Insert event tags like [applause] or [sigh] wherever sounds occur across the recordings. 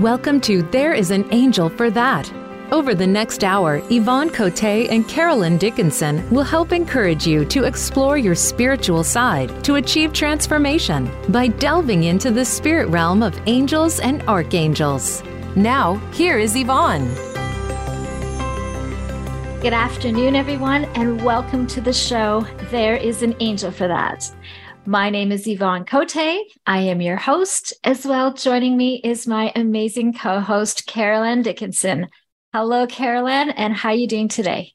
Welcome to There is an Angel for That. Over the next hour, Yvonne Cote and Carolan Dickinson will help encourage you to explore your spiritual side to achieve transformation by delving into the spirit realm of angels and archangels. Now, here is Yvonne. Good afternoon, everyone, and welcome to the show. There is an angel for that. My name is Yvonne Cote. I am your host. As well, joining me is my amazing co host, Carolan Dickinson. Hello, Carolan, and how are you doing today?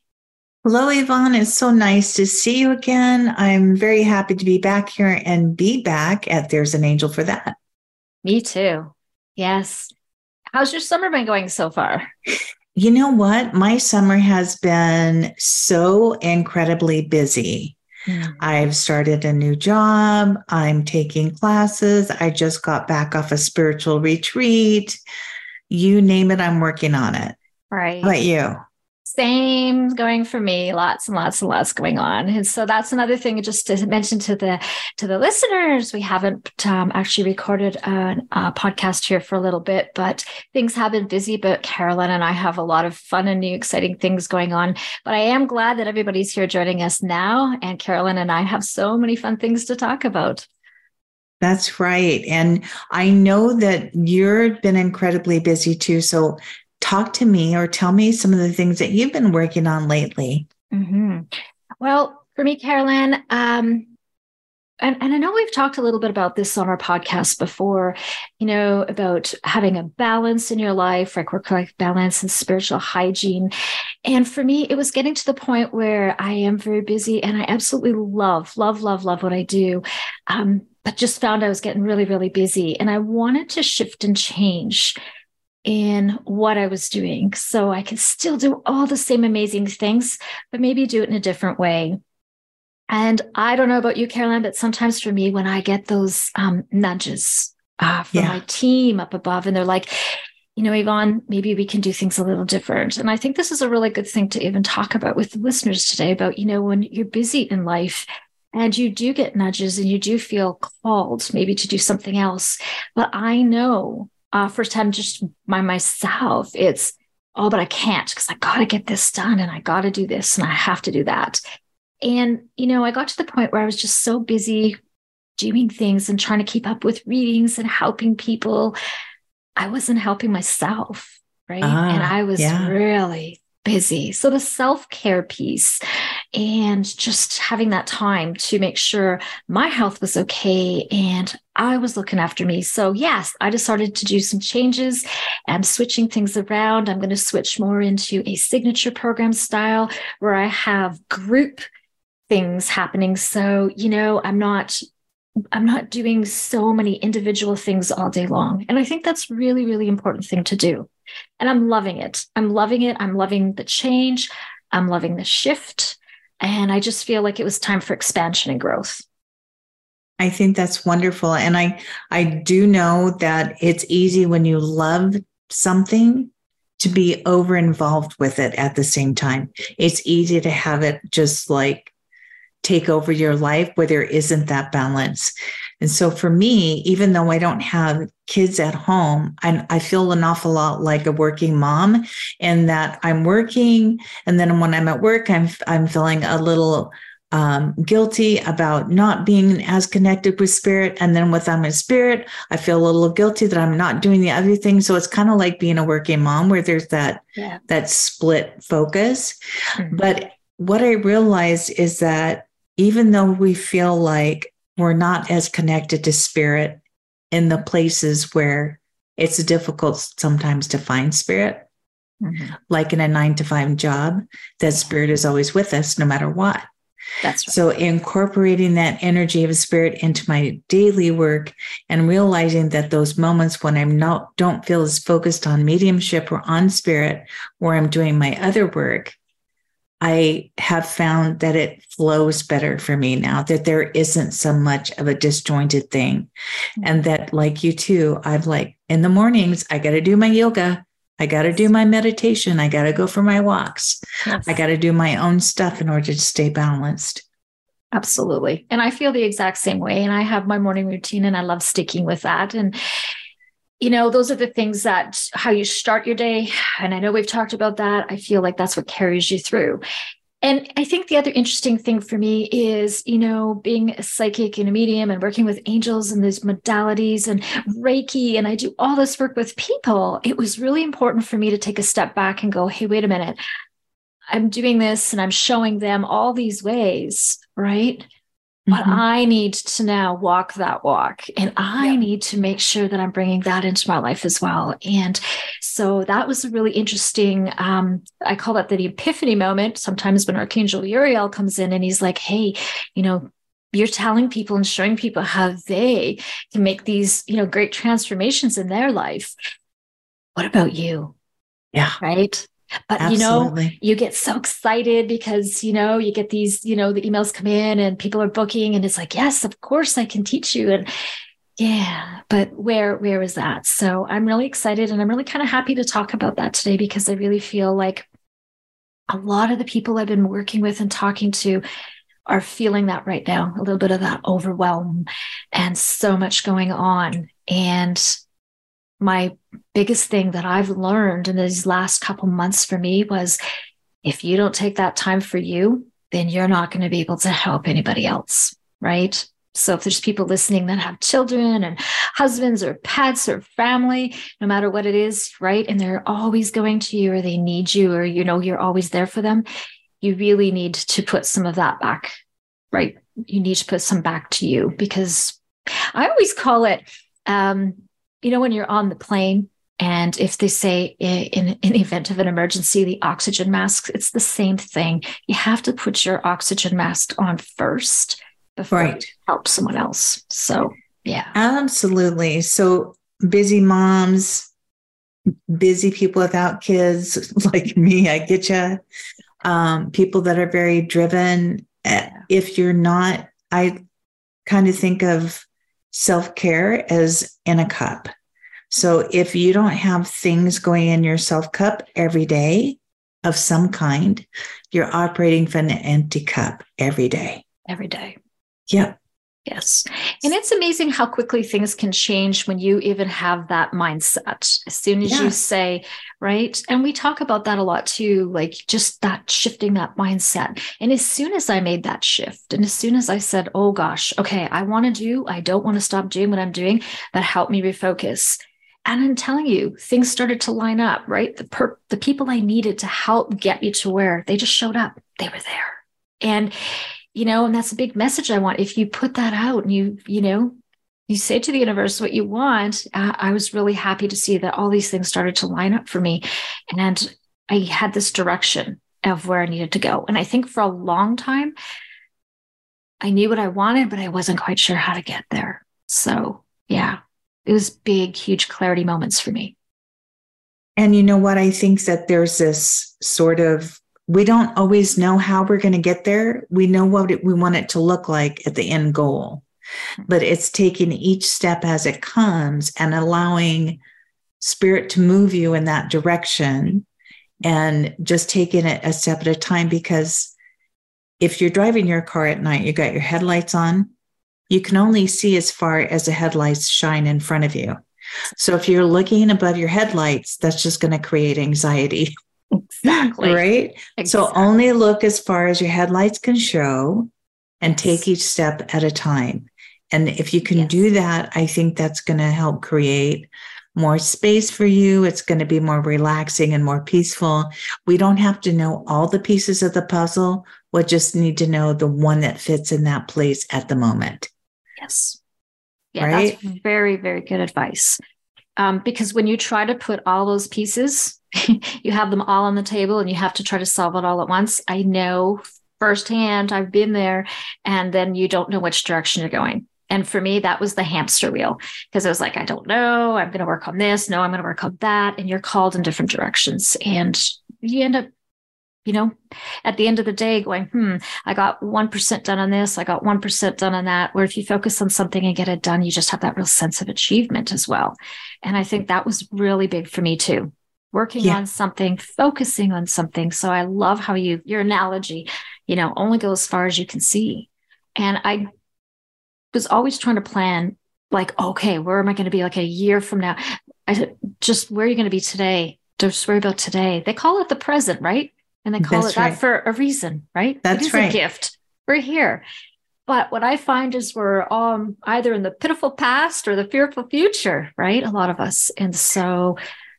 Hello, Yvonne. It's so nice to see you again. I'm very happy to be back here and be back at There's an Angel for That. Me too. Yes. How's your summer been going so far? You know what? My summer has been so incredibly busy. Mm. I've started a new job. I'm taking classes. I just got back off a spiritual retreat. You name it, I'm working on it. Right. How about you? Same going for me. Lots and lots and lots going on. And so that's another thing just to mention to the to the listeners. We haven't um, actually recorded a, a, podcast here for a little bit, but things have been busy. But Carolan and I have a lot of fun and new exciting things going on. But I am glad that everybody's here joining us now. And Carolan and I have so many fun things to talk about. That's right. And I know that you've been incredibly busy too. So talk to me or tell me some of the things that you've been working on lately. Mm-hmm. Well, for me, Carolan, um, and, and I know we've talked a little bit about this on our podcast before, you know, about having a balance in your life, like work life balance and spiritual hygiene. And for me, it was getting to the point where I am very busy and I absolutely love, love, love, love what I do. Um, but just found I was getting really, really busy and I wanted to shift and change in what I was doing. So I could still do all the same amazing things, but maybe do it in a different way. And I don't know about you, Carolan, but sometimes for me, when I get those um, nudges uh, from yeah. my team up above, and they're like, you know, Yvonne, maybe we can do things a little different. And I think this is a really good thing to even talk about with the listeners today about, you know, when you're busy in life and you do get nudges and you do feel called maybe to do something else. But I know uh, first time just by myself, it's, oh, but I can't because I got to get this done and I got to do this and I have to do that. And, you know, I got to the point where I was just so busy doing things and trying to keep up with readings and helping people. I wasn't helping myself. Right. Ah, and I was yeah. really busy. So the self care piece and just having that time to make sure my health was okay and I was looking after me. So, yes, I decided to do some changes. I'm switching things around. I'm going to switch more into a signature program style where I have group things happening. So, you know, I'm not I'm not doing so many individual things all day long. And I think that's really, really important thing to do. And I'm loving it. I'm loving it. I'm loving the change. I'm loving the shift. And I just feel like it was time for expansion and growth. I think that's wonderful. And I I do know that it's easy when you love something to be over involved with it at the same time. It's easy to have it just like take over your life where there isn't that balance. And so for me, even though I don't have kids at home, I, I feel an awful lot like a working mom in that I'm working. And then when I'm at work, I'm, I'm feeling a little um, guilty about not being as connected with spirit. And then with I'm in spirit, I feel a little guilty that I'm not doing the other thing. So it's kind of like being a working mom where there's that, yeah. that split focus. Mm-hmm. But what I realized is that even though we feel like we're not as connected to spirit in the places where it's difficult sometimes to find spirit, mm-hmm. like in a nine to five job, that spirit is always with us no matter what. That's right. So incorporating that energy of spirit into my daily work and realizing that those moments when I'm not don't feel as focused on mediumship or on spirit, where I'm doing my other work, I have found that it flows better for me now, that there isn't so much of a disjointed thing. Mm-hmm. And that, like you too, I'm like, in the mornings, I got to do my yoga. I got to do my meditation. I got to go for my walks. Yes. I got to do my own stuff in order to stay balanced. Absolutely. And I feel the exact same way. And I have my morning routine and I love sticking with that. And you know, those are the things that how you start your day. And I know we've talked about that. I feel like that's what carries you through. And I think the other interesting thing for me is, you know, being a psychic and a medium and working with angels and these modalities and Reiki, and I do all this work with people. It was really important for me to take a step back and go, hey, wait a minute. I'm doing this and I'm showing them all these ways, right? But mm-hmm. I need to now walk that walk and I need to make sure that I'm bringing that into my life as well. And so that was a really interesting, um, I call that the epiphany moment. Sometimes when Archangel Uriel comes in and he's like, hey, you know, you're telling people and showing people how they can make these, you know, great transformations in their life. What about you? Yeah. Right. But Absolutely. you know, you get so excited because you know you get these, you know, the emails come in and people are booking, and it's like, yes, of course I can teach you. And yeah, but where where is that? So I'm really excited, and I'm really kind of happy to talk about that today because I really feel like a lot of the people I've been working with and talking to are feeling that right now, a little bit of that overwhelm and so much going on. And my biggest thing that I've learned in these last couple months for me was if you don't take that time for you, then you're not going to be able to help anybody else. Right. So if there's people listening that have children and husbands or pets or family, no matter what it is, right? And they're always going to you or they need you or you know you're always there for them, you really need to put some of that back, right? You need to put some back to you because I always call it um, you know, when you're on the plane and if they say in, in the event of an emergency, the oxygen masks, it's the same thing. You have to put your oxygen mask on first before right. you help someone else. So, yeah. Absolutely. So, busy moms, busy people without kids [laughs] like me, I get you. Um, people that are very driven. Eh, if you're not, I kind of think of self care as in a cup. So if you don't have things going in your self cup every day of some kind, you're operating from an empty cup every day. Every day. Yep. Yes. And it's amazing how quickly things can change when you even have that mindset. As soon as yeah. you say, right? And we talk about that a lot too, like just that shifting that mindset. And as soon as I made that shift, and as soon as I said, oh gosh, okay, I want to do, I don't want to stop doing what I'm doing, that helped me refocus. And I'm telling you, things started to line up, right? The per- the people I needed to help get me to where they just showed up. They were there. And you know, and that's a big message I want. If you put that out and you, you know, you say to the universe what you want, uh, I was really happy to see that all these things started to line up for me. And I had this direction of where I needed to go. And I think for a long time, I knew what I wanted, but I wasn't quite sure how to get there. So, yeah, it was big, huge clarity moments for me. And you know what? I think that there's this sort of we don't always know how we're going to get there. We know what we want it to look like at the end goal, but it's taking each step as it comes and allowing spirit to move you in that direction and just taking it a step at a time. Because if you're driving your car at night, you got your headlights on, you can only see as far as the headlights shine in front of you. So if you're looking above your headlights, that's just going to create anxiety. [laughs] Exactly. right? Exactly. So only look as far as your headlights can show and take each step at a time. And if you can yes. do that, I think that's going to help create more space for you. It's going to be more relaxing and more peaceful. We don't have to know all the pieces of the puzzle. We'll just need to know the one that fits in that place at the moment. Yes. Yeah, right? that's very, very good advice. Um, because when you try to put all those pieces [laughs] you have them all on the table and you have to try to solve it all at once. I know firsthand, I've been there, and then you don't know which direction you're going. And for me, that was the hamster wheel because I was like, I don't know. I'm going to work on this. No, I'm going to work on that. And you're called in different directions. And you end up, you know, at the end of the day going, hmm, I got 1% done on this. I got 1% done on that. Where if you focus on something and get it done, you just have that real sense of achievement as well. And I think that was really big for me too working yeah. on something, focusing on something. So I love how you, your analogy, you know, only go as far as you can see. And I was always trying to plan like, okay, where am I going to be like a year from now? I just where are you going to be today? Just worry about today. They call it the present, right? And they call That's it right. that for a reason, right? That's it is right. a gift. We're here. But what I find is we're um, either in the pitiful past or the fearful future, right? A lot of us. And so,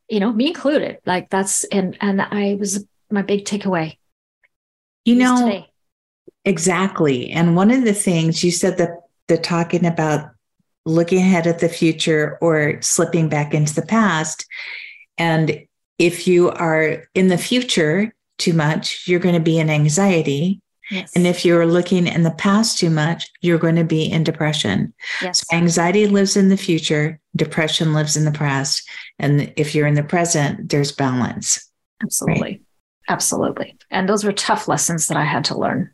you know, me included, like that's, and, and I was my big takeaway. You know, today. exactly. And one of the things you said that the talking about looking ahead at the future or slipping back into the past. And if you are in the future too much, you're going to be in anxiety. Yes. And if you're looking in the past too much, you're going to be in depression. Yes. So anxiety lives in the future, depression lives in the past. And if you're in the present, there's balance. Absolutely. Right? Absolutely. And those were tough lessons that I had to learn.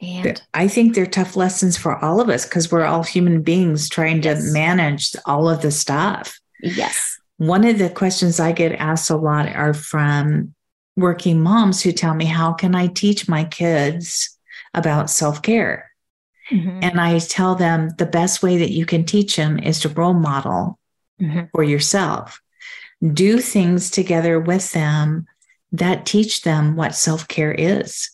And I think they're tough lessons for all of us because we're all human beings trying yes. to manage all of the stuff. Yes. One of the questions I get asked a lot are from working moms who tell me, How can I teach my kids about self care? Mm-hmm. And I tell them the best way that you can teach them is to role model mm-hmm. for yourself. Do things together with them that teach them what self care is.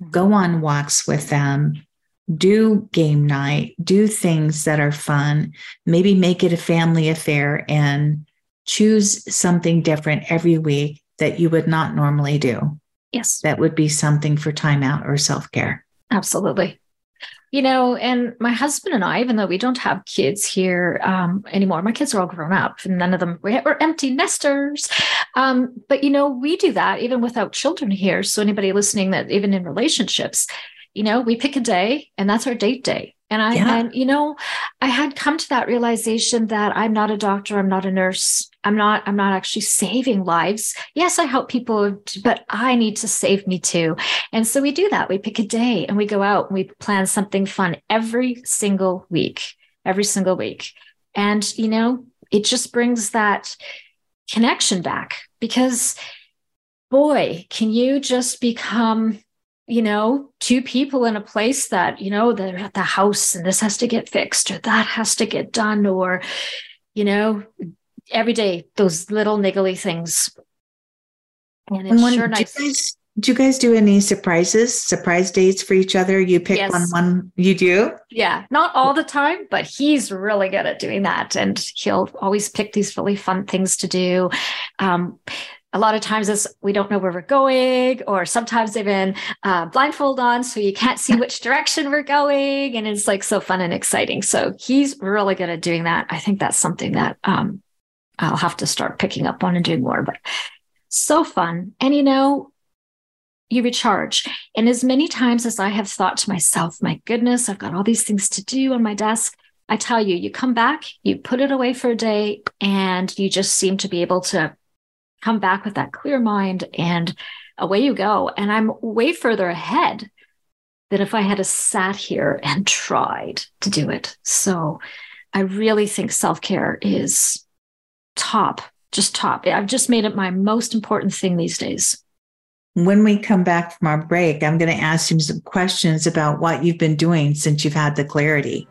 Mm-hmm. Go on walks with them, do game night, do things that are fun, maybe make it a family affair and choose something different every week that you would not normally do. Yes. That would be something for timeout or self care. Absolutely. You know, and my husband and I, even though we don't have kids here um, anymore, my kids are all grown up and none of them, we're empty nesters. Um, but, you know, we do that even without children here. So, anybody listening that even in relationships, you know, we pick a day and that's our date day. And I, yeah. and you know, I had come to that realization that I'm not a doctor, I'm not a nurse, I'm not, I'm not actually saving lives. Yes, I help people, but I need to save me too. And so we do that. We pick a day and we go out and we plan something fun every single week, every single week. And, you know, it just brings that connection back because boy, can you just become you know, two people in a place that, you know, they're at the house and this has to get fixed or that has to get done, or, you know, every day, those little niggly things. And it's and when, sure nice. Do you, guys, do you guys do any surprises, surprise dates for each other? You pick yes. one, one, you do? Yeah, not all the time, but he's really good at doing that. And he'll always pick these really fun things to do. Um, a lot of times it's we don't know where we're going or sometimes even uh, blindfold on so you can't see which direction we're going and it's like so fun and exciting. So he's really good at doing that. I think that's something that um, i'll have to start picking up on and doing more but so fun. And you know you recharge. And as many times as i have thought to myself my goodness i've got all these things to do on my desk I tell you, you come back, you put it away for a day, and you just seem to be able to come back with that clear mind and away you go. And I'm way further ahead than if I had sat here and tried to do it. So I really think self care is top, just top. I've just made it my most important thing these days. When we come back from our break, I'm going to ask you some questions about what you've been doing since you've had the clarity.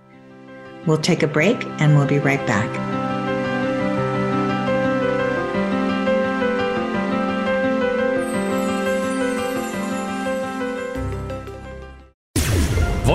We'll take a break and we'll be right back.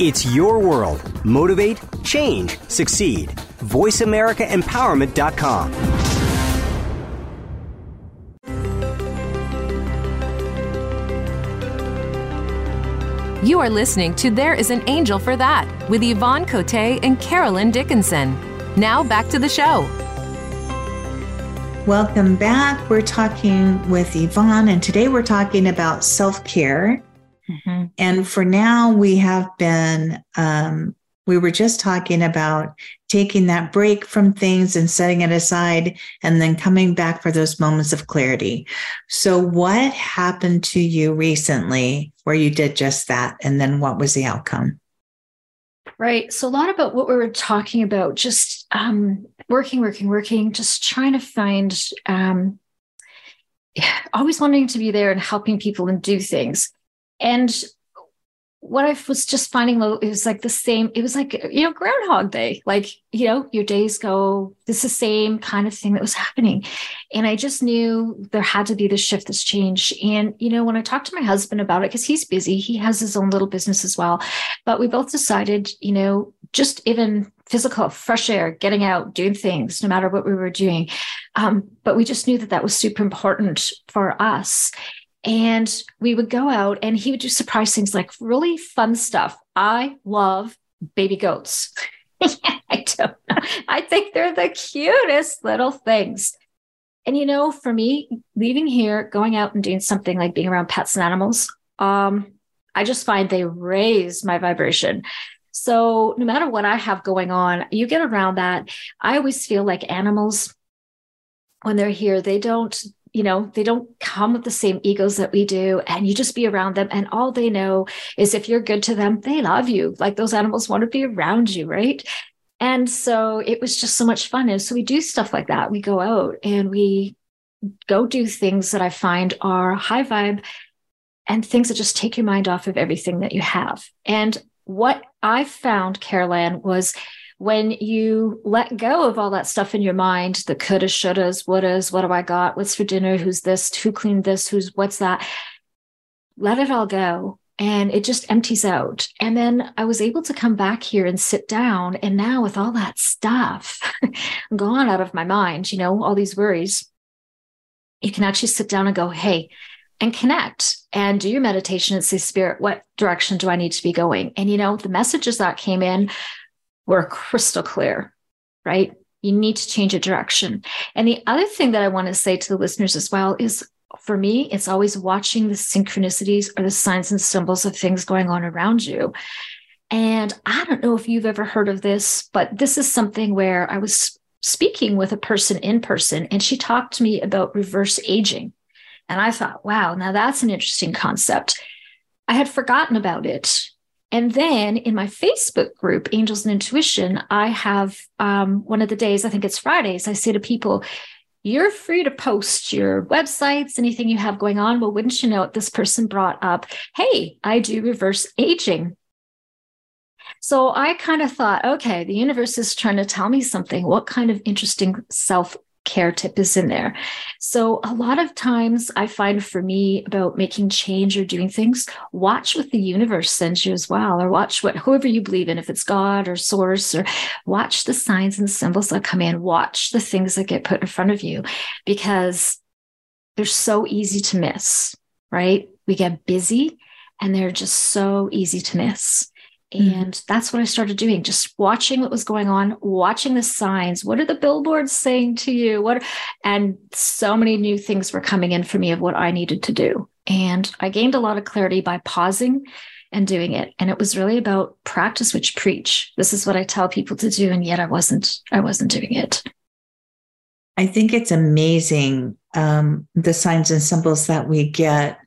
It's your world. Motivate, change, succeed. VoiceAmericaEmpowerment.com. You are listening to There is an Angel for That with Yvonne Cote and Carolan Dickinson. Now back to the show. Welcome back. We're talking with Yvonne, and today we're talking about self care Mm-hmm. And for now, we have been um, we were just talking about taking that break from things and setting it aside and then coming back for those moments of clarity. So, what happened to you recently where you did just that? And then what was the outcome? Right. So, a lot about what we were talking about, just um, working, working, working, just trying to find, um, [sighs] always wanting to be there and helping people and do things. And what I was just finding it was like the same, it was like, you know, Groundhog Day. Like, you know, your days go, this is the same kind of thing that was happening. And I just knew there had to be this shift, this change. And, you know, when I talked to my husband about it, because he's busy, he has his own little business as well. But we both decided, you know, just even physical fresh air getting out doing things no matter what we were doing um, but we just knew that that was super important for us and we would go out and he would do surprise things like really fun stuff. I love baby goats. yeah, [laughs] I don't. I think they're the cutest little things. And you know, for me, leaving here, going out and doing something like being around pets and animals, um, I just find they raise my vibration. So no matter what I have going on, you get around that. I always feel like animals, when they're here, they don't you know, they don't come with the same egos that we do. And you just be around them. And all they know is if you're good to them, they love you. Like those animals want to be around you, right? And so it was just so much fun. And so we do stuff like that. We go out and we go do things that I find are high vibe and things that just take your mind off of everything that you have. And what I found, Carol was when you let go of all that stuff in your mind, the couldas, shouldas, wouldas, what do I got? What's for dinner? Who's this? Who cleaned this? Who's what's that? Let it all go. And it just empties out. And then I was able to come back here and sit down. And now, with all that stuff [laughs] gone out of my mind, you know, all these worries, you can actually sit down and go, hey, and connect and do your meditation and say, Spirit, what direction do I need to be going? And, you know, the messages that came in were crystal clear, right? You need to change a direction. And the other thing that I want to say to the listeners as well is for me, it's always watching the synchronicities or the signs and symbols of things going on around you. And I don't know if you've ever heard of this, but this is something where I was speaking with a person in person and she talked to me about reverse aging. And I thought, wow, now that's an interesting concept. I had forgotten about it. And then in my Facebook group, Angels and Intuition, I have um, one of the days, I think it's Fridays, I say to people, you're free to post your websites, anything you have going on. Well, wouldn't you know it? This person brought up, hey, I do reverse aging. So I kind of thought, okay, the universe is trying to tell me something. What kind of interesting self care tip is in there. So, a lot of times I find for me about making change or doing things, watch what the universe sends you as well, or watch what whoever you believe in, if it's God or source, or watch the signs and symbols that come in, watch the things that get put in front of you because they're so easy to miss, right? We get busy and they're just so easy to miss. Mm-hmm. And mm. that's what I started doing, just watching what was going on, watching the signs. What are the billboards saying to you? What and so many new things were coming in for me of what I needed to do. And I gained a lot of clarity by pausing and doing it. And it was really about practice which preach. This is what I tell people to do. And yet I wasn't, I wasn't doing it. I think it's amazing um, the signs and symbols that we get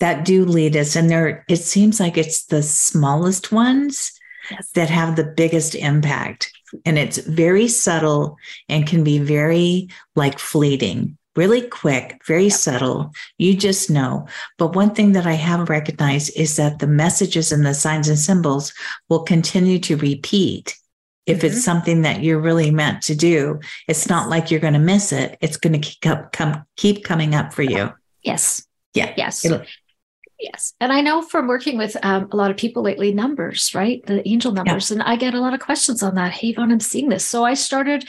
that do lead us and there it seems like it's the smallest ones yes. that have the biggest impact. And it's very subtle and can be very like fleeting really quick very yep. subtle. You just know. But one thing that i have recognized is that the messages and the signs and symbols will continue to repeat. If mm-hmm. it's something that you're really meant to do it's not like you're going to miss it. It's going to keep, up come, keep coming up for you. Yes. Yeah. Yes. It'll, Yes. And I know from working with um, a lot of people lately, numbers, right? The angel numbers. Yeah. And I get a lot of questions on that. Hey, Yvonne, I'm seeing this. So I started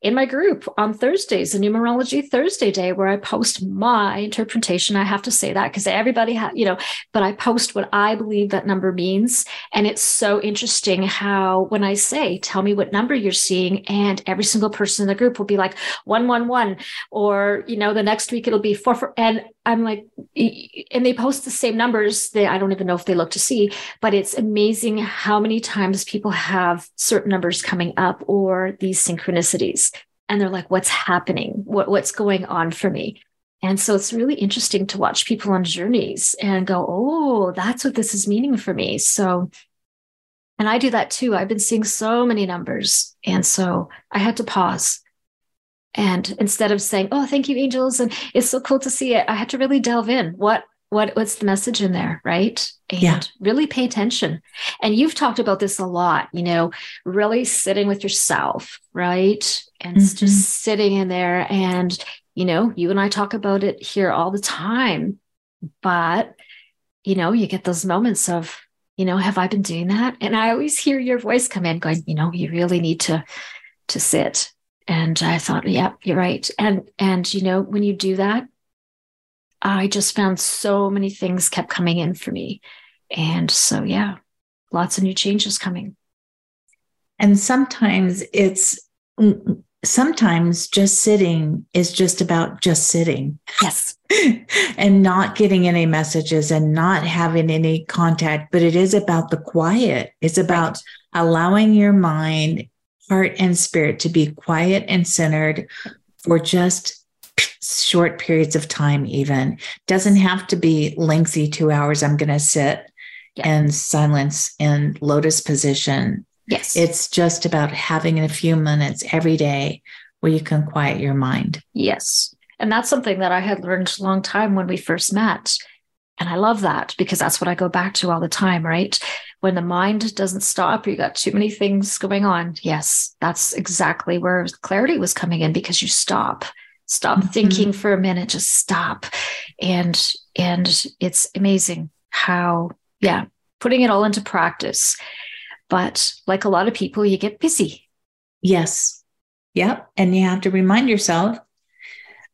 in my group on Thursdays, a numerology Thursday day where I post my interpretation. I have to say that because everybody has, you know, but I post what I believe that number means. And it's so interesting how when I say, tell me what number you're seeing, and every single person in the group will be like one, one, one, or, you know, the next week it'll be four, four. And I'm like, and they post the same numbers. They, I don't even know if they look to see, but it's amazing how many times people have certain numbers coming up or these synchronicities. And they're like, what's happening? What, what's going on for me? And so it's really interesting to watch people on journeys and go, oh, that's what this is meaning for me. So, and I do that too. I've been seeing so many numbers. And so I had to pause and instead of saying, "Oh, thank you, angels," and it's so cool to see it, I had to really delve in. What what what's the message in there, right? And yeah. really pay attention. And you've talked about this a lot, you know, really sitting with yourself, right? And mm-hmm. just sitting in there and you know, you and I talk about it here all the time. But you know, you get those moments of, you know, have I been doing that? And I always hear your voice come in going, you know, you really need to to sit and I thought, yeah, you're right. And and you know, when you do that, I just found so many things kept coming in for me. And so yeah, lots of new changes coming. And sometimes it's mm, mm, sometimes just sitting is just about just sitting. Yes. [laughs] and not getting any messages and not having any contact, but it is about the quiet. It's about right. allowing your mind heart and spirit to be quiet and centered for just short periods of time even. Doesn't have to be lengthy two hours i'm going to sit and silence in lotus position. Yes. It's just about having a few minutes every day where you can quiet your mind. Yes. And that's something that i had learned a long time when we first met and i love that because that's what i go back to all the time right when the mind doesn't stop, you got too many things going on. Yes, that's exactly where clarity was coming in because you stop, stop mm-hmm. thinking for a minute, just stop. And and it's amazing how, yeah, putting it all into practice. But like a lot of people, you get busy. Yes. Yep. And you have to remind yourself.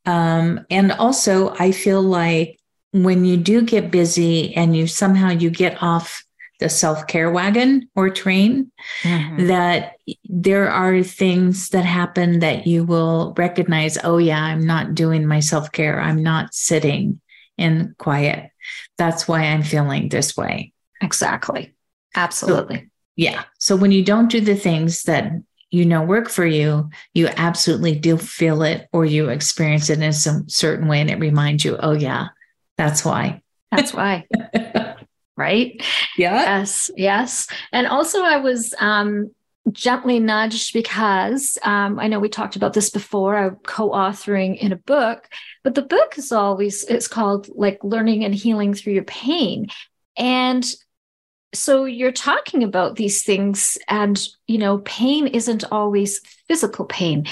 Um, and also I feel like when you do get busy and you somehow you get off the self care wagon or train, mm-hmm. that there are things that happen that you will recognize oh, yeah, I'm not doing my self care. I'm not sitting in quiet. That's why I'm feeling this way. Exactly. Absolutely. So, yeah. So when you don't do the things that you know work for you, you absolutely do feel it or you experience it in some certain way and it reminds you, oh, yeah, that's why. That's why. [laughs] right? Yeah. Yes. Yes. And also, I was um, gently nudged because um, I know we talked about this before. I'm co-authoring in a book, but the book is always it's called like learning and healing through your pain, and so you're talking about these things and you know pain isn't always physical pain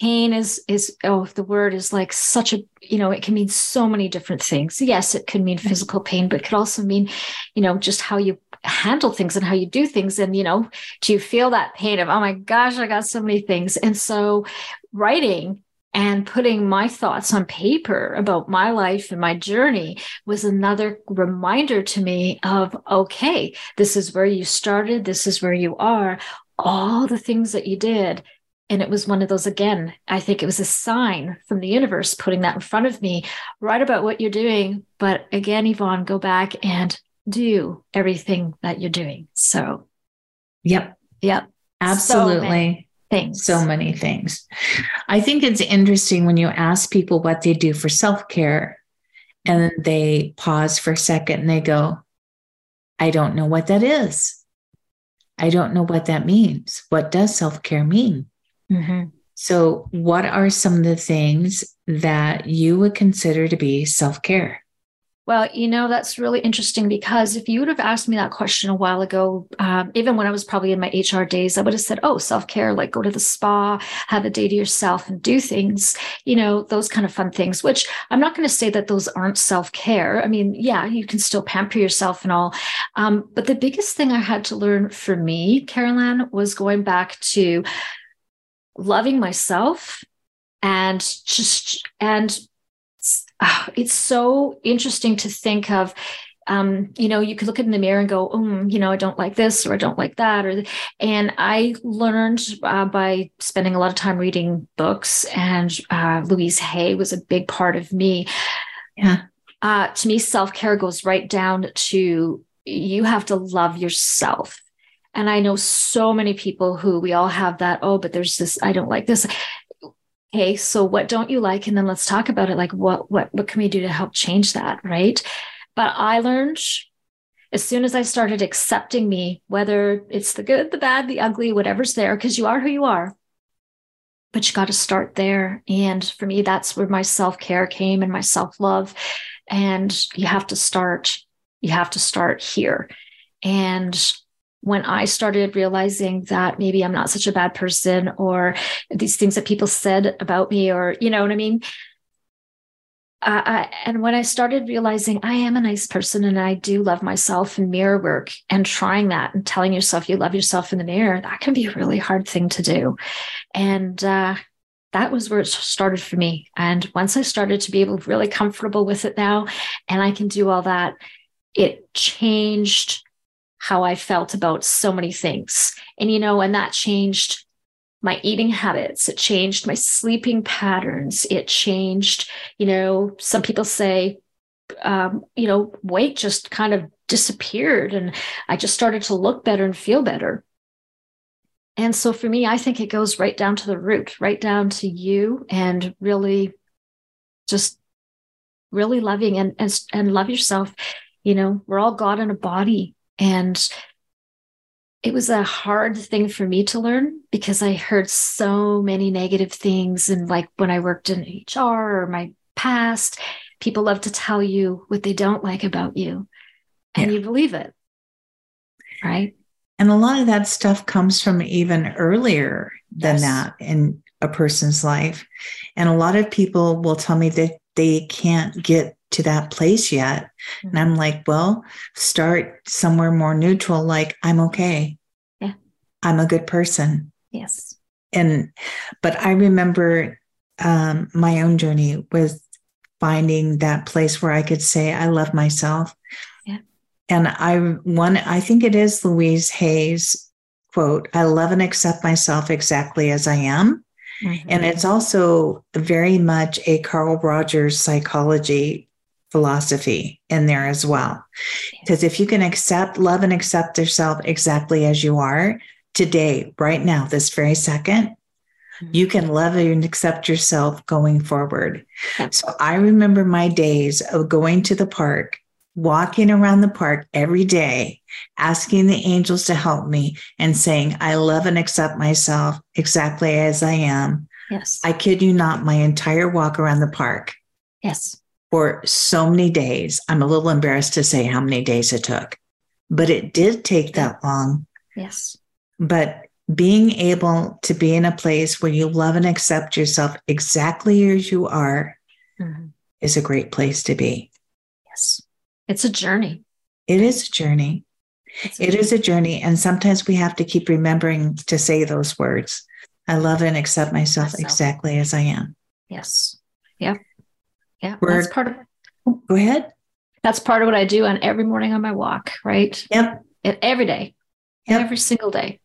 pain is is oh the word is like such a you know it can mean so many different things. Yes it can mean mm-hmm. physical pain but it could also mean you know just how you handle things and how you do things. And you know do you feel that pain of oh my gosh i got so many things. And so writing and putting my thoughts on paper about my life and my journey was another reminder to me of okay this is where you started. This is where you are. All the things that you did and it was one of those again i think it was a sign from the universe putting that in front of me write about what you're doing but again yvonne go back and do everything that you're doing. So yep. Yep. Absolutely. so things. So many things. I think it's interesting when you ask people what they do for self-care and they pause for a second and they go i don't know what that is. I don't know what that means. What does self care mean? Mm-hmm. So, what are some of the things that you would consider to be self care? Well, you know, that's really interesting because if you would have asked me that question a while ago, um, even when I was probably in my HR days, I would have said, oh, self care, like go to the spa, have a day to yourself and do things, you know, those kind of fun things, which I'm not going to say that those aren't self care. I mean, yeah, you can still pamper yourself and all. Um, but the biggest thing I had to learn for me, Carolan, was going back to loving myself and just and uh, it's so interesting to think of um, you know, you could look in the mirror and go, oh, you know, I don't like this or I don't like that. Or, and I learned uh, by spending a lot of time reading books, and uh, Louise Hay was a big part of me. Yeah. uh, to me, self care goes right down to you have to love yourself. And I know so many people who we all have that, oh, but there's this, I don't like this. Okay, so what don't you like? And then let's talk about it. Like what what what can we do to help change that? Right. But I learned as soon as I started accepting me, whether it's the good, the bad, the ugly, whatever's there, because you are who you are. But you got to start there. And for me, that's where my self care came and my self love. And you have to start, you have to start here. And when I started realizing that maybe I'm not such a bad person or these things that people said about me, or, you know what I mean? Uh, and when I started realizing I am a nice person and I do love myself and mirror work and trying that and telling yourself you love yourself in the mirror, that can be a really hard thing to do. And uh, that was where it started for me. And once I started to be able really comfortable with it now, and I can do all that, it changed how I felt about so many things. And, you know, and that changed my eating habits. It changed my sleeping patterns. It changed, you know, some people say, um, you know, weight just kind of disappeared and I just started to look better and feel better. And so for me, I think it goes right down to the root, right down to you and really just really loving and, and, and love yourself. You know, we're all God in a body and it was a hard thing for me to learn because I heard so many negative things. And like when I worked in HR or my past, people love to tell you what they don't like about you, and yeah. you believe it. Right. And a lot of that stuff comes from even earlier than yes. that in a person's life. And a lot of people will tell me that they can't get to that place yet. Mm-hmm. And I'm like, well, start somewhere more neutral, like, I'm okay. Yeah. I'm a good person. Yes. And, but I remember um, my own journey with finding that place where I could say, I love myself. Yeah. And I, one, I think it is Louise Hay's quote, I love and accept myself exactly as I am. Mm-hmm. And it's also very much a Carl Rogers psychology philosophy in there as well. Because if you can accept, love, and accept yourself exactly as you are today, right now, this very 2nd mm-hmm. you can love and accept yourself going forward. So I remember my days of going to the park, walking around the park every day, asking the angels to help me and saying, I love and accept myself exactly as I am. Yes. I kid you not, my entire walk around the park. Yes for so many days. I'm a little embarrassed to say how many days it took, but it did take that long. Yes. But being able to be in a place where you love and accept yourself exactly as you are mm-hmm. is a great place to be. Yes. It's a journey. It is a journey. A it journey. is a journey. And sometimes we have to keep remembering to say those words. I love and accept myself, myself. exactly as I am. Yes. Yep. Yeah, We're, that's part of. Go ahead. That's part of what I do on every morning on my walk. Right. Yep. It, every day. Yep. Every single day.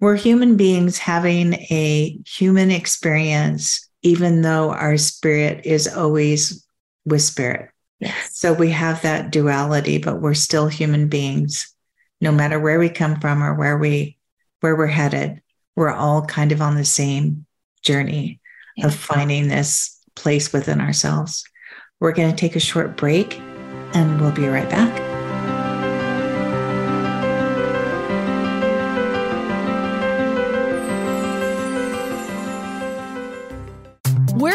We're human beings having a human experience, even though our spirit is always with spirit. Yes. So we have that duality, but we're still human beings, no matter where we come from or where we where we're headed. We're all kind of on the same journey yeah. of finding this place within ourselves. We're going to take a short break and we'll be right back.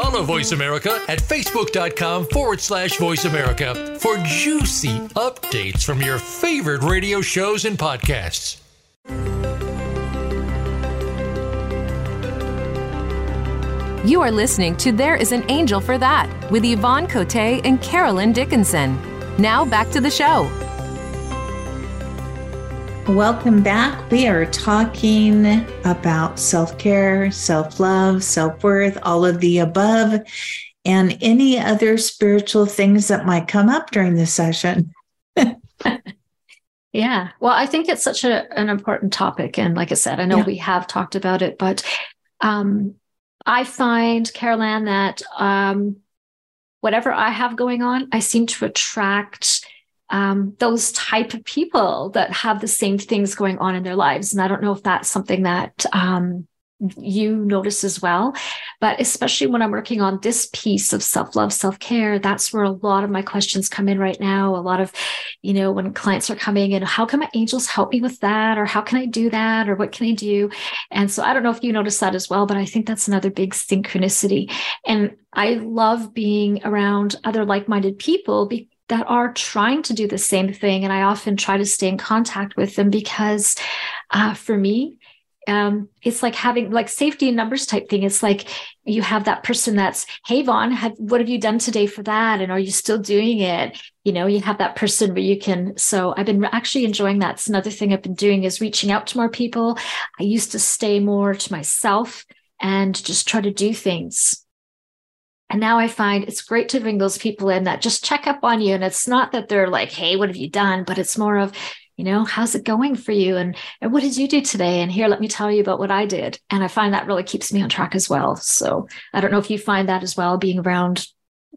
Follow Voice America at facebook.com forward slash voice America for juicy updates from your favorite radio shows and podcasts. You are listening to There is an Angel for That with Yvonne Cote and Carolan Dickinson. Now back to the show. Welcome back. We are talking about self care, self love, self worth, all of the above, and any other spiritual things that might come up during the session. [laughs] yeah. Well, I think it's such a, an important topic. And like I said, I know yeah. we have talked about it, but um, I find, Carolan, that um, whatever I have going on, I seem to attract um, those type of people that have the same things going on in their lives. And I don't know if that's something that um, you notice as well. But especially when I'm working on this piece of self love, self care, that's where a lot of my questions come in right now. A lot of, you know, when clients are coming in, how can my angels help me with that? Or how can I do that? Or what can I do? And so I don't know if you notice that as well, but I think that's another big synchronicity. And I love being around other like minded people because that are trying to do the same thing. And I often try to stay in contact with them because uh, for me, um, it's like having like safety in numbers type thing. It's like you have that person that's, hey, Yvonne, have, what have you done today for that? And are you still doing it? You know, you have that person where you can. So I've been actually enjoying that. It's another thing I've been doing is reaching out to more people. I used to stay more to myself and just try to do things and now I find it's great to bring those people in that just check up on you. And it's not that they're like, hey, what have you done? But it's more of, you know, how's it going for you? And, and what did you do today? And here, let me tell you about what I did. And I find that really keeps me on track as well. So I don't know if you find that as well, being around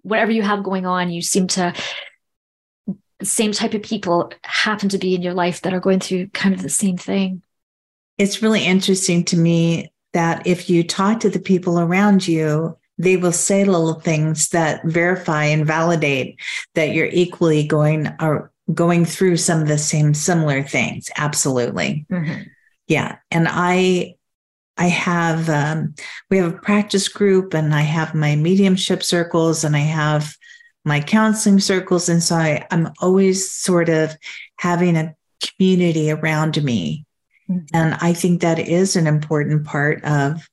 whatever you have going on, you seem to same type of people happen to be in your life that are going through kind of the same thing. It's really interesting to me that if you talk to the people around you, they will say little things that verify and validate that you're equally going or going through some of the same similar things. Absolutely. Mm-hmm. yeah. And i i have um, we have a practice group and i have my mediumship circles and i have my counseling circles. And so I, i'm always sort of having a community around me. Mm-hmm. and i think that is an important part of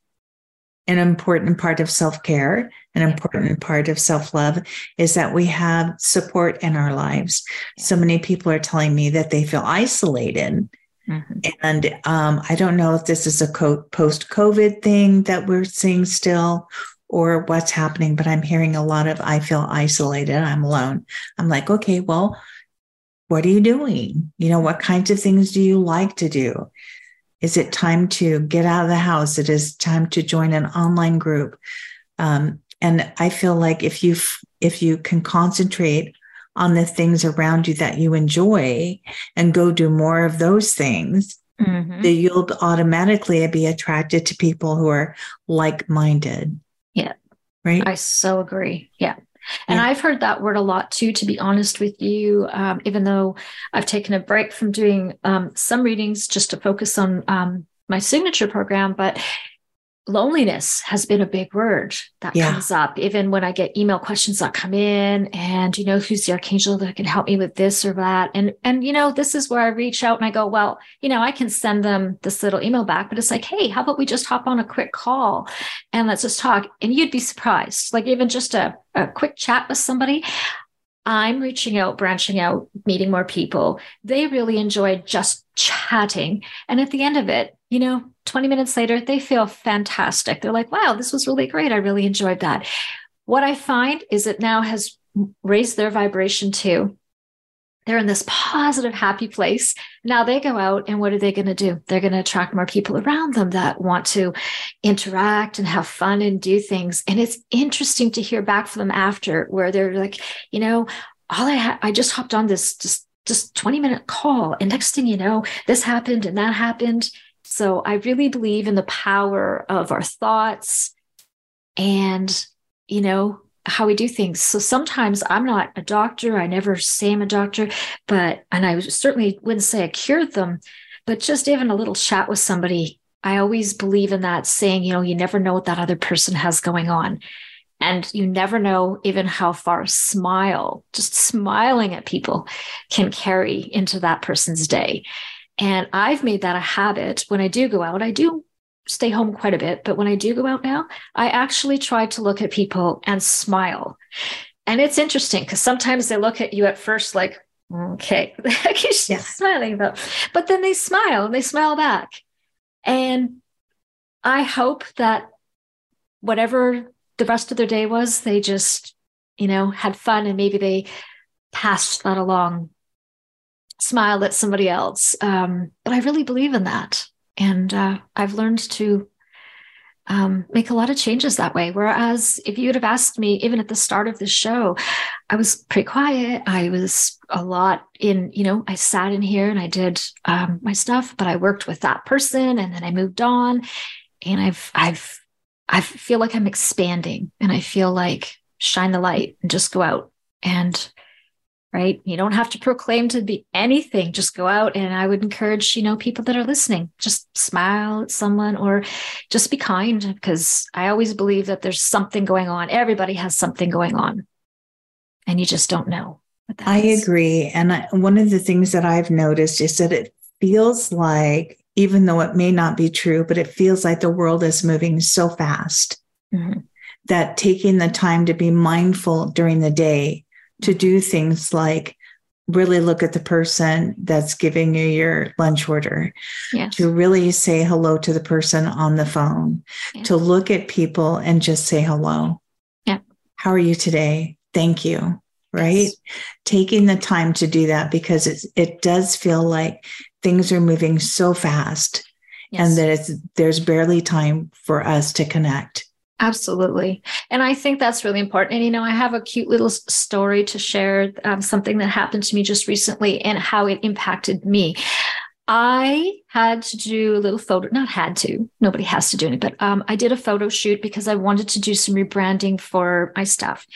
an important part of self care, an important part of self love is that we have support in our lives. So many people are telling me that they feel isolated. Mm-hmm. And um, I don't know if this is a co- post COVID thing that we're seeing still or what's happening, but I'm hearing a lot of I feel isolated. I'm alone. I'm like, okay, well, what are you doing? You know, what kinds of things do you like to do? Is it time to get out of the house? It is time to join an online group. Um, and I feel like if you if you can concentrate on the things around you that you enjoy and go do more of those things, mm-hmm. that you'll automatically be attracted to people who are like minded. Yeah. Right. I so agree. Yeah. And yeah. I've heard that word a lot too, to be honest with you, um, even though I've taken a break from doing um, some readings just to focus on um, my signature program. But loneliness has been a big word that yeah. comes up even when i get email questions that come in and you know who's the archangel that can help me with this or that and and you know this is where i reach out and i go well you know i can send them this little email back but it's like hey how about we just hop on a quick call and let's just talk and you'd be surprised like even just a, a quick chat with somebody I'm reaching out, branching out, meeting more people. They really enjoy just chatting. And at the end of it, you know, 20 minutes later, they feel fantastic. They're like, wow, this was really great. I really enjoyed that. What I find is it now has raised their vibration too. They're in this positive, happy place. Now they go out and what are they going to do? They're going to attract more people around them that want to interact and have fun and do things. And it's interesting to hear back from them after where they're like, you know, all I had, I just hopped on this just just 20 minute call. And next thing you know, this happened and that happened. So I really believe in the power of our thoughts and, you know, how we do things. So sometimes I'm not a doctor. I never say I'm a doctor, but, and I certainly wouldn't say I cured them, but just even a little chat with somebody. I always believe in that saying, you know, you never know what that other person has going on. And you never know even how far a smile, just smiling at people, can carry into that person's day. And I've made that a habit when I do go out. I do stay home quite a bit, but when I do go out now, I actually try to look at people and smile. And it's interesting because sometimes they look at you at first like, okay, [laughs] she's yeah. smiling about, but then they smile and they smile back. And I hope that whatever the rest of their day was, they just, you know, had fun and maybe they passed that along, smiled at somebody else. Um, but I really believe in that. And uh, I've learned to um, make a lot of changes that way. Whereas if you would have asked me, even at the start of the show, I was pretty quiet. I was a lot in, you know, I sat in here and I did um, my stuff, but I worked with that person and then I moved on. And I've, I've, I feel like I'm expanding and I feel like shine the light and just go out and right? You don't have to proclaim to be anything. Just go out and i would encourage you know people that are listening just smile at someone or just be kind because i always believe that there's something going on. Everybody has something going on. And you just don't know i is. agree. And I, one of the things that i've noticed is that it feels like even though it may not be true but it feels like the world is moving so fast mm-hmm. that taking the time to be mindful during the day to do things like really look at the person that's giving you your lunch order, yes. to really say hello to the person on the phone, yes. to look at people and just say hello. Yeah. How are you today? Thank you. Right. Yes. Taking the time to do that because it's, it does feel like things are moving so fast and that it's, there's barely time for us to connect. Absolutely. And I think that's really important. And, you know, I have a cute little story to share, um, something that happened to me just recently and how it impacted me. I had to do a little photo, not had to, nobody has to do it, but um, I did a photo shoot because I wanted to do some rebranding for my stuff.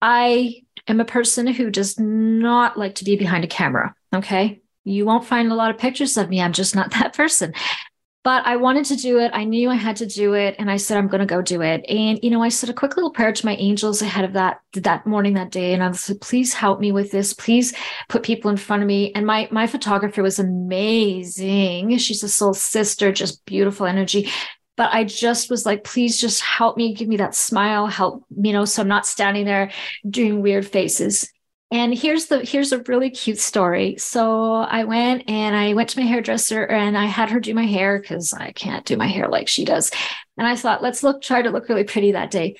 I am a person who does not like to be behind a camera. Okay. You won't find a lot of pictures of me. I'm just not [laughs] that person but I wanted to do it. I knew I had to do it. And I said, I'm going to go do it. And, you know, I said a quick little prayer to my angels ahead of that, that morning, that day. And I said, please help me with this. Please put people in front of me. And my, my photographer was amazing. She's a soul sister, just beautiful energy. But I just was like, please just help me, give me that smile, help, you know, so I'm not standing there doing weird faces. And here's the here's a really cute story. So I went and I went to my hairdresser and I had her do my hair because I can't do my hair like she does. And I thought, let's look, try to look really pretty that day.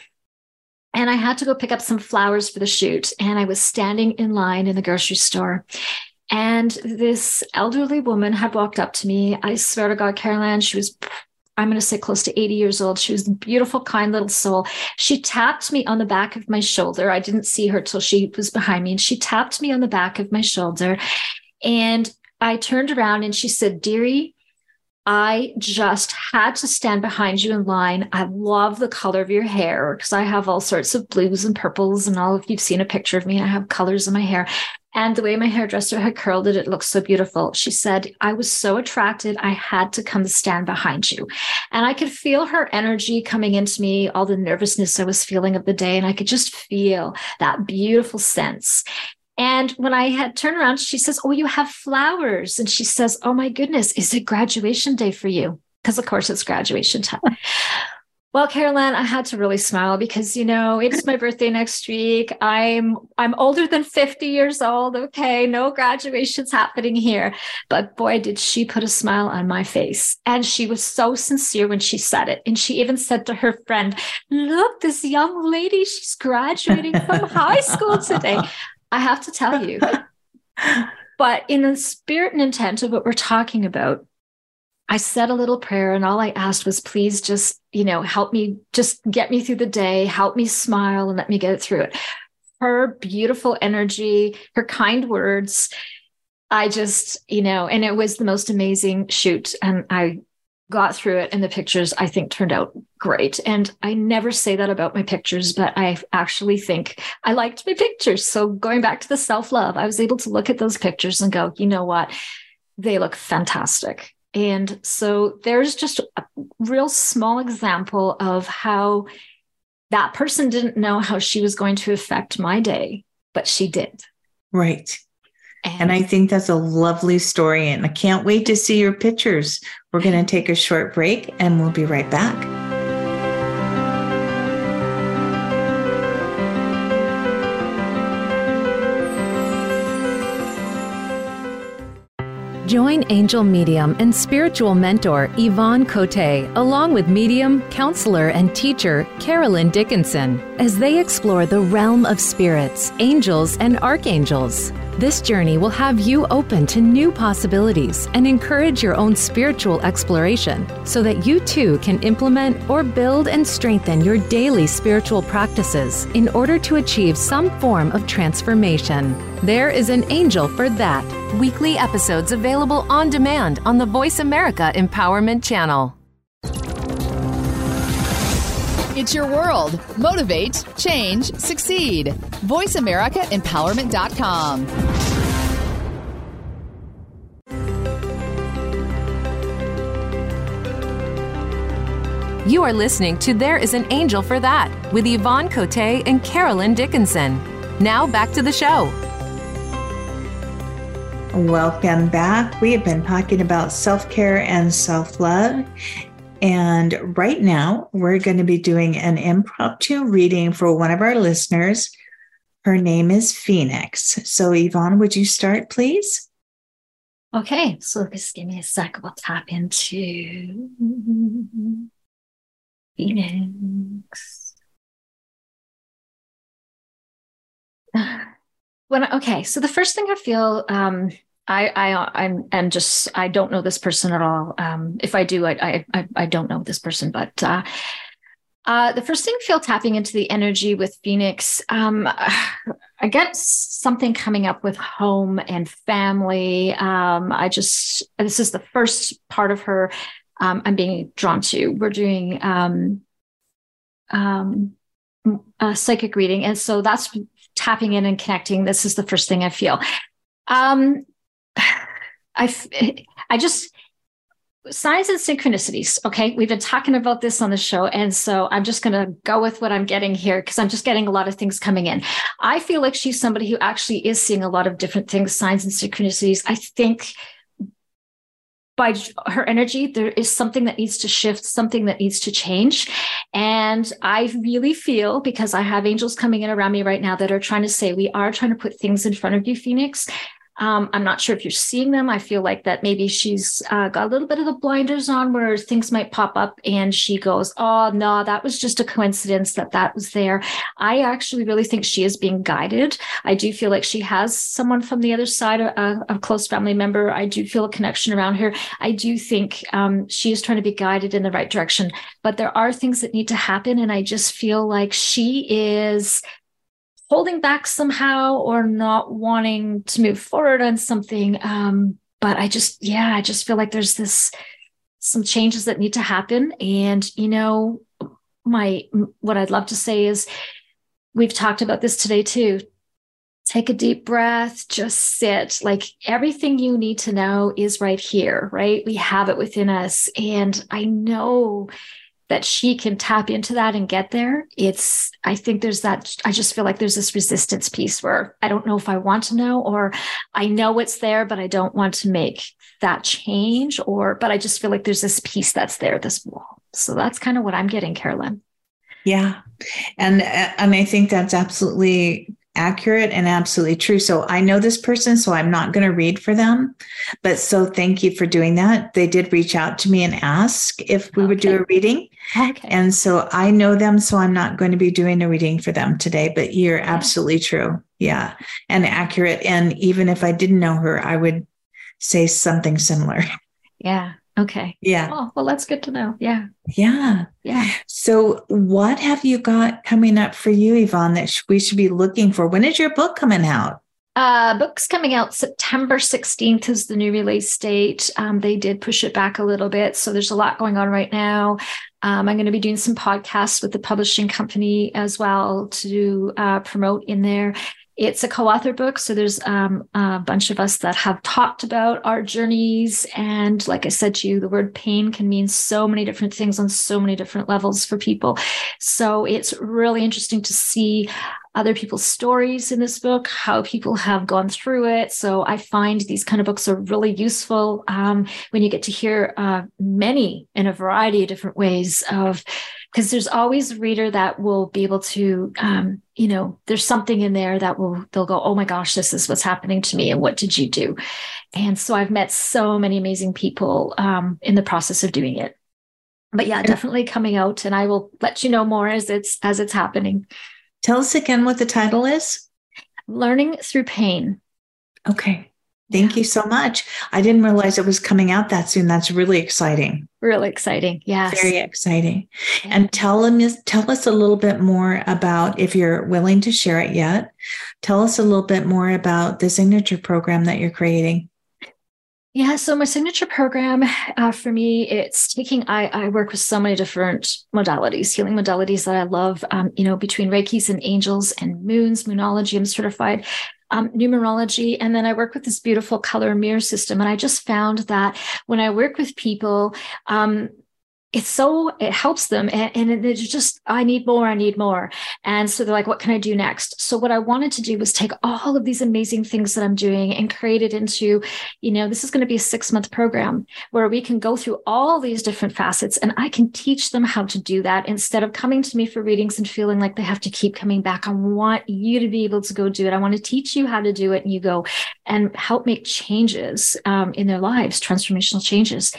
And I had to go pick up some flowers for the shoot. And I was standing in line in the grocery store. And this elderly woman had walked up to me. I swear to God, Carolan, she was I'm going to say close to 80 years old. She was a beautiful, kind little soul. She tapped me on the back of my shoulder. I didn't see her till she was behind me. And she tapped me on the back of my shoulder. And I turned around and she said, Dearie, I just had to stand behind you in line. I love the color of your hair because I have all sorts of blues and purples and all of you've seen a picture of me. I have colors in my hair. And the way my hairdresser had curled it, it looked so beautiful. She said, I was so attracted, I had to come stand behind you. And I could feel her energy coming into me, all the nervousness I was feeling of the day. And I could just feel that beautiful sense. And when I had turned around, she says, Oh, you have flowers. And she says, Oh my goodness, is it graduation day for you? Because, of course, it's graduation time. Well, Carolan, I had to really smile because you know it's my birthday next week. I'm I'm older than 50 years old. Okay, no graduations happening here. But boy, did she put a smile on my face. And she was so sincere when she said it. And she even said to her friend, Look, this young lady, she's graduating from high school today. I have to tell you. [laughs] But in the spirit and intent of what we're talking about, I said a little prayer and all I asked was, please just, you know, help me, just get me through the day, help me smile and let me get through it. Her beautiful energy, her kind words. I just, you know, and it was the most amazing shoot. And I got through it and the pictures I think turned out great. And I never say that about my pictures, but I actually think I liked my pictures. So going back to the self love, I was able to look at those pictures and go, you know what? They look fantastic. And so there's just a real small example of how that person didn't know how she was going to affect my day, but she did. Right. And, and I think that's a lovely story. And I can't wait to see your pictures. We're going [laughs] to take a short break and we'll be right back. Join angel medium and spiritual mentor Yvonne Cote, along with medium, counselor, and teacher Carolan Dickinson, as they explore the realm of spirits, angels, and archangels. This journey will have you open to new possibilities and encourage your own spiritual exploration so that you too can implement or build and strengthen your daily spiritual practices in order to achieve some form of transformation. There is an angel for that. Weekly episodes available on demand on the Voice America Empowerment Channel. It's your world. Motivate, change, succeed. VoiceAmericaEmpowerment.com. You are listening to There is an Angel for That with Yvonne Cote and Carolan Dickinson. Now back to the show. Welcome back. We have been talking about self care and self love. And right now, we're going to be doing an impromptu reading for one of our listeners. Her name is Phoenix. So, Yvonne, would you start, please? Okay, so just give me a sec. We'll tap into Phoenix. [sighs] when okay so the first thing i feel um I, I, I'm, am just, I don't know this person at all. Um, if I do, I, I, I don't know this person, but, uh, uh, the first thing feel tapping into the energy with Phoenix, um, [sighs] I get something coming up with home and family. Um, I just, this is the first part of her um, I'm being drawn to. We're doing um, um, a psychic reading. And so that's tapping in and connecting. This is the first thing I feel. Um, I, I just, signs and synchronicities. Okay. We've been talking about this on the show. And so I'm just going to go with what I'm getting here because I'm just getting a lot of things coming in. I feel like she's somebody who actually is seeing a lot of different things, signs and synchronicities. I think by her energy, there is something that needs to shift, something that needs to change. And I really feel because I have angels coming in around me right now that are trying to say, we are trying to put things in front of you, Phoenix. Um, I'm not sure if you're seeing them. I feel like that maybe she's uh, got a little bit of the blinders on where things might pop up and she goes, Oh, no, that was just a coincidence that that was there. I actually really think she is being guided. I do feel like she has someone from the other side, a, a close family member. I do feel a connection around her. I do think um, she is trying to be guided in the right direction, but there are things that need to happen. And I just feel like she is holding back somehow or not wanting to move forward on something. Um, but I just, yeah, I just feel like there's this some changes that need to happen. And, you know, my what I'd love to say is we've talked about this today too. Take a deep breath, just sit. Like everything you need to know is right here, right? We have it within us. And I know that she can tap into that and get there it's i think there's that i just feel like there's this resistance piece where i don't know if i want to know or i know it's there but i don't want to make that change or but i just feel like there's this piece that's there this wall. So that's kind of what i'm getting carolan. Yeah. And and i think that's absolutely accurate and absolutely true. So I know this person, so I'm not going to read for them. But so thank you for doing that. They did reach out to me and ask if we okay. would do a reading. Okay. And so I know them, so I'm not going to be doing a reading for them today, but you're absolutely true. Yeah. And accurate. And even if I didn't know her, I would say something similar. [laughs] Yeah. Okay. Yeah. Oh, well, that's good to know. Yeah. Yeah. Yeah. So, what have you got coming up for you, Yvonne, that we should be looking for? When is your book coming out? Uh, book's coming out September 16th is the new release date. Um, they did push it back a little bit. So there's a lot going on right now. Um, I'm going to be doing some podcasts with the publishing company as well to uh, promote in there. It's a co author book. So there's um, a bunch of us that have talked about our journeys. And like I said to you, the word pain can mean so many different things on so many different levels for people. So it's really interesting to see other people's stories in this book, how people have gone through it. So I find these kind of books are really useful um, when you get to hear uh, many in a variety of different ways of because there's always a reader that will be able to um, you know there's something in there that will they'll go oh my gosh this is what's happening to me and what did you do? And so i've met so many amazing people um, in the process of doing it. But yeah definitely coming out and i will let you know more as it's as it's happening tell us again what the title is learning through pain okay Thank yeah. you so much. I didn't realize it was coming out that soon. That's really exciting. Really exciting. Yes. Very exciting. Yeah. And tell them tell us a little bit more about if you're willing to share it yet. Tell us a little bit more about the signature program that you're creating. Yeah, so my signature program uh, for me, it's taking. I, I work with so many different modalities, healing modalities that I love. Um, you know, between Reiki's and angels and moons, moonology. I'm certified um, numerology. And then I work with this beautiful color mirror system. And I just found that when I work with people, um, it's so it helps them and, and it's just i need more i need more. And so they're like what can i do next? So what i wanted to do was take all of these amazing things that i'm doing and create it into you know this is going to be a six month program where we can go through all these different facets and i can teach them how to do that instead of coming to me for readings and feeling like they have to keep coming back. I want you to be able to go do it. I want to teach you how to do it and you go and help make changes um, in their lives transformational changes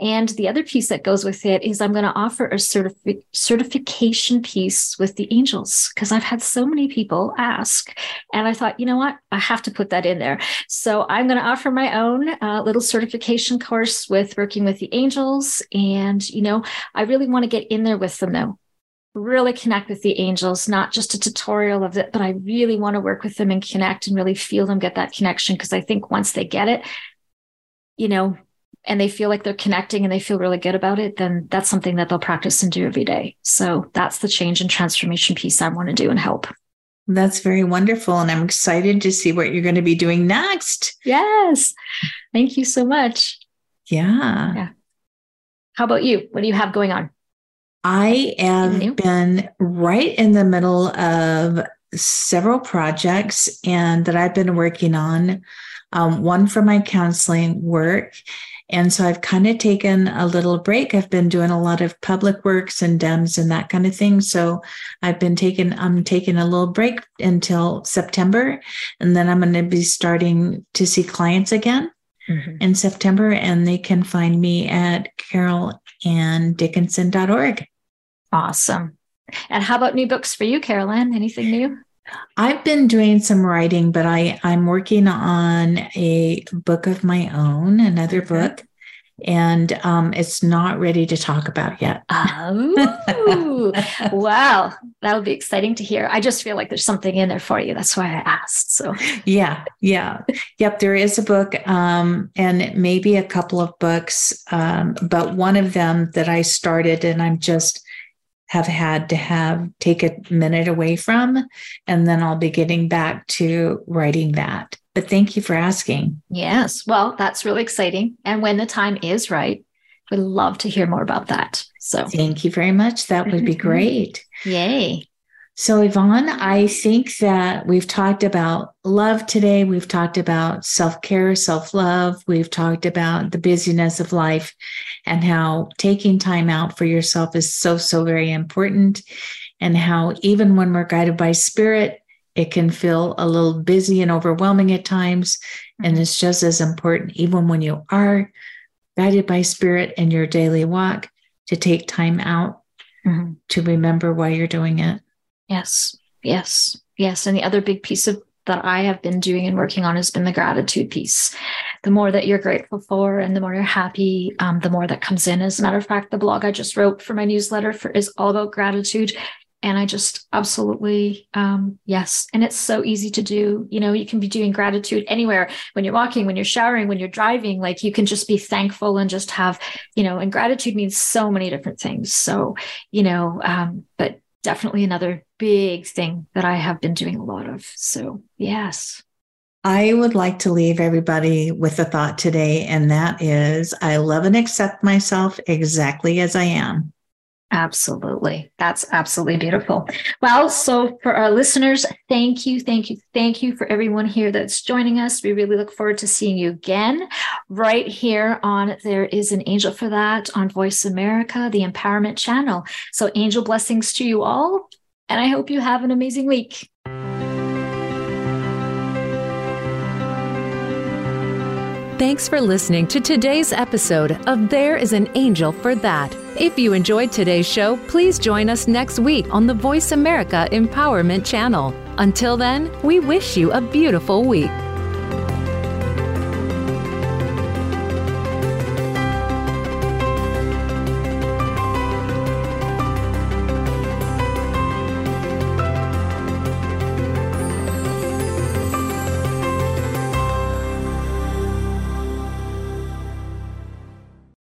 and the other piece that goes with it is I'm going to offer a certifi- certification piece with the angels because I've had so many people ask. And I thought, you know what? I have to put that in there. So I'm going to offer my own uh, little certification course with working with the angels. And, you know, I really want to get in there with them though really connect with the angels, not just a tutorial of it, but I really want to work with them and connect and really feel them get that connection. Because I think once they get it, you know, and they feel like they're connecting and they feel really good about it, then that's something that they'll practice and do every day. So that's the change and transformation piece I want to do and help. That's very wonderful. And I'm excited to see what you're going to be doing next. Yes. Thank you so much. Yeah. Yeah. How about you? What do you have going on? I have been right in the middle of several projects and that I've been working on. Um, one for my counseling work and so I've kind of taken a little break. I've been doing a lot of public works and DEMS and that kind of thing. So I've been taking, I'm taking a little break until September. And then I'm going to be starting to see clients again mm-hmm. in September. And they can find me at carolandickinson.org. Awesome. And how about new books for you, Carolan? Anything new? I've been doing some writing, but I, I'm working on a book of my own, another book, and um, it's not ready to talk about yet. oh, [laughs] wow. That'll be exciting to hear. I just feel like there's something in there for you. That's why I asked. So, yeah, yeah. Yep, there is a book um, and maybe a couple of books, um, but one of them that I started and I'm just have had to have take a minute away from and then I'll be getting back to writing that. But thank you for asking. Yes. Well, that's really exciting. And when the time is right, we'd love to hear more about that. So thank you very much. That would be [laughs] great. Yay. So, Yvonne, I think that we've talked about love today. We've talked about self care, self love. We've talked about the busyness of life and how taking time out for yourself is so, so very important. And how even when we're guided by spirit, it can feel a little busy and overwhelming at times. And it's just as important, even when you are guided by spirit in your daily walk, to take time out mm-hmm. to remember why you're doing it. Yes, yes, yes. And the other big piece of that I have been doing and working on has been the gratitude piece. The more that you're grateful for and the more you're happy, um, the more that comes in. As a matter of fact, the blog I just wrote for my newsletter for, is all about gratitude. And I just absolutely, um, yes. And it's so easy to do. You know, you can be doing gratitude anywhere when you're walking, when you're showering, when you're driving. Like you can just be thankful and just have, you know, and gratitude means so many different things. So, you know, um, but definitely another big thing that I have been doing a lot of. So, yes. I would like to leave everybody with a thought today, and that is I love and accept myself exactly as I am. Absolutely. That's absolutely beautiful. Well, so for our listeners, thank you, thank you, thank you for everyone here that's joining us. We really look forward to seeing you again right here on There is an Angel for That on Voice America, the Empowerment Channel. So, angel blessings to you all, and I hope you have an amazing week. Thanks for listening to today's episode of There is an Angel for That. If you enjoyed today's show, please join us next week on the Voice America Empowerment Channel. Until then, we wish you a beautiful week.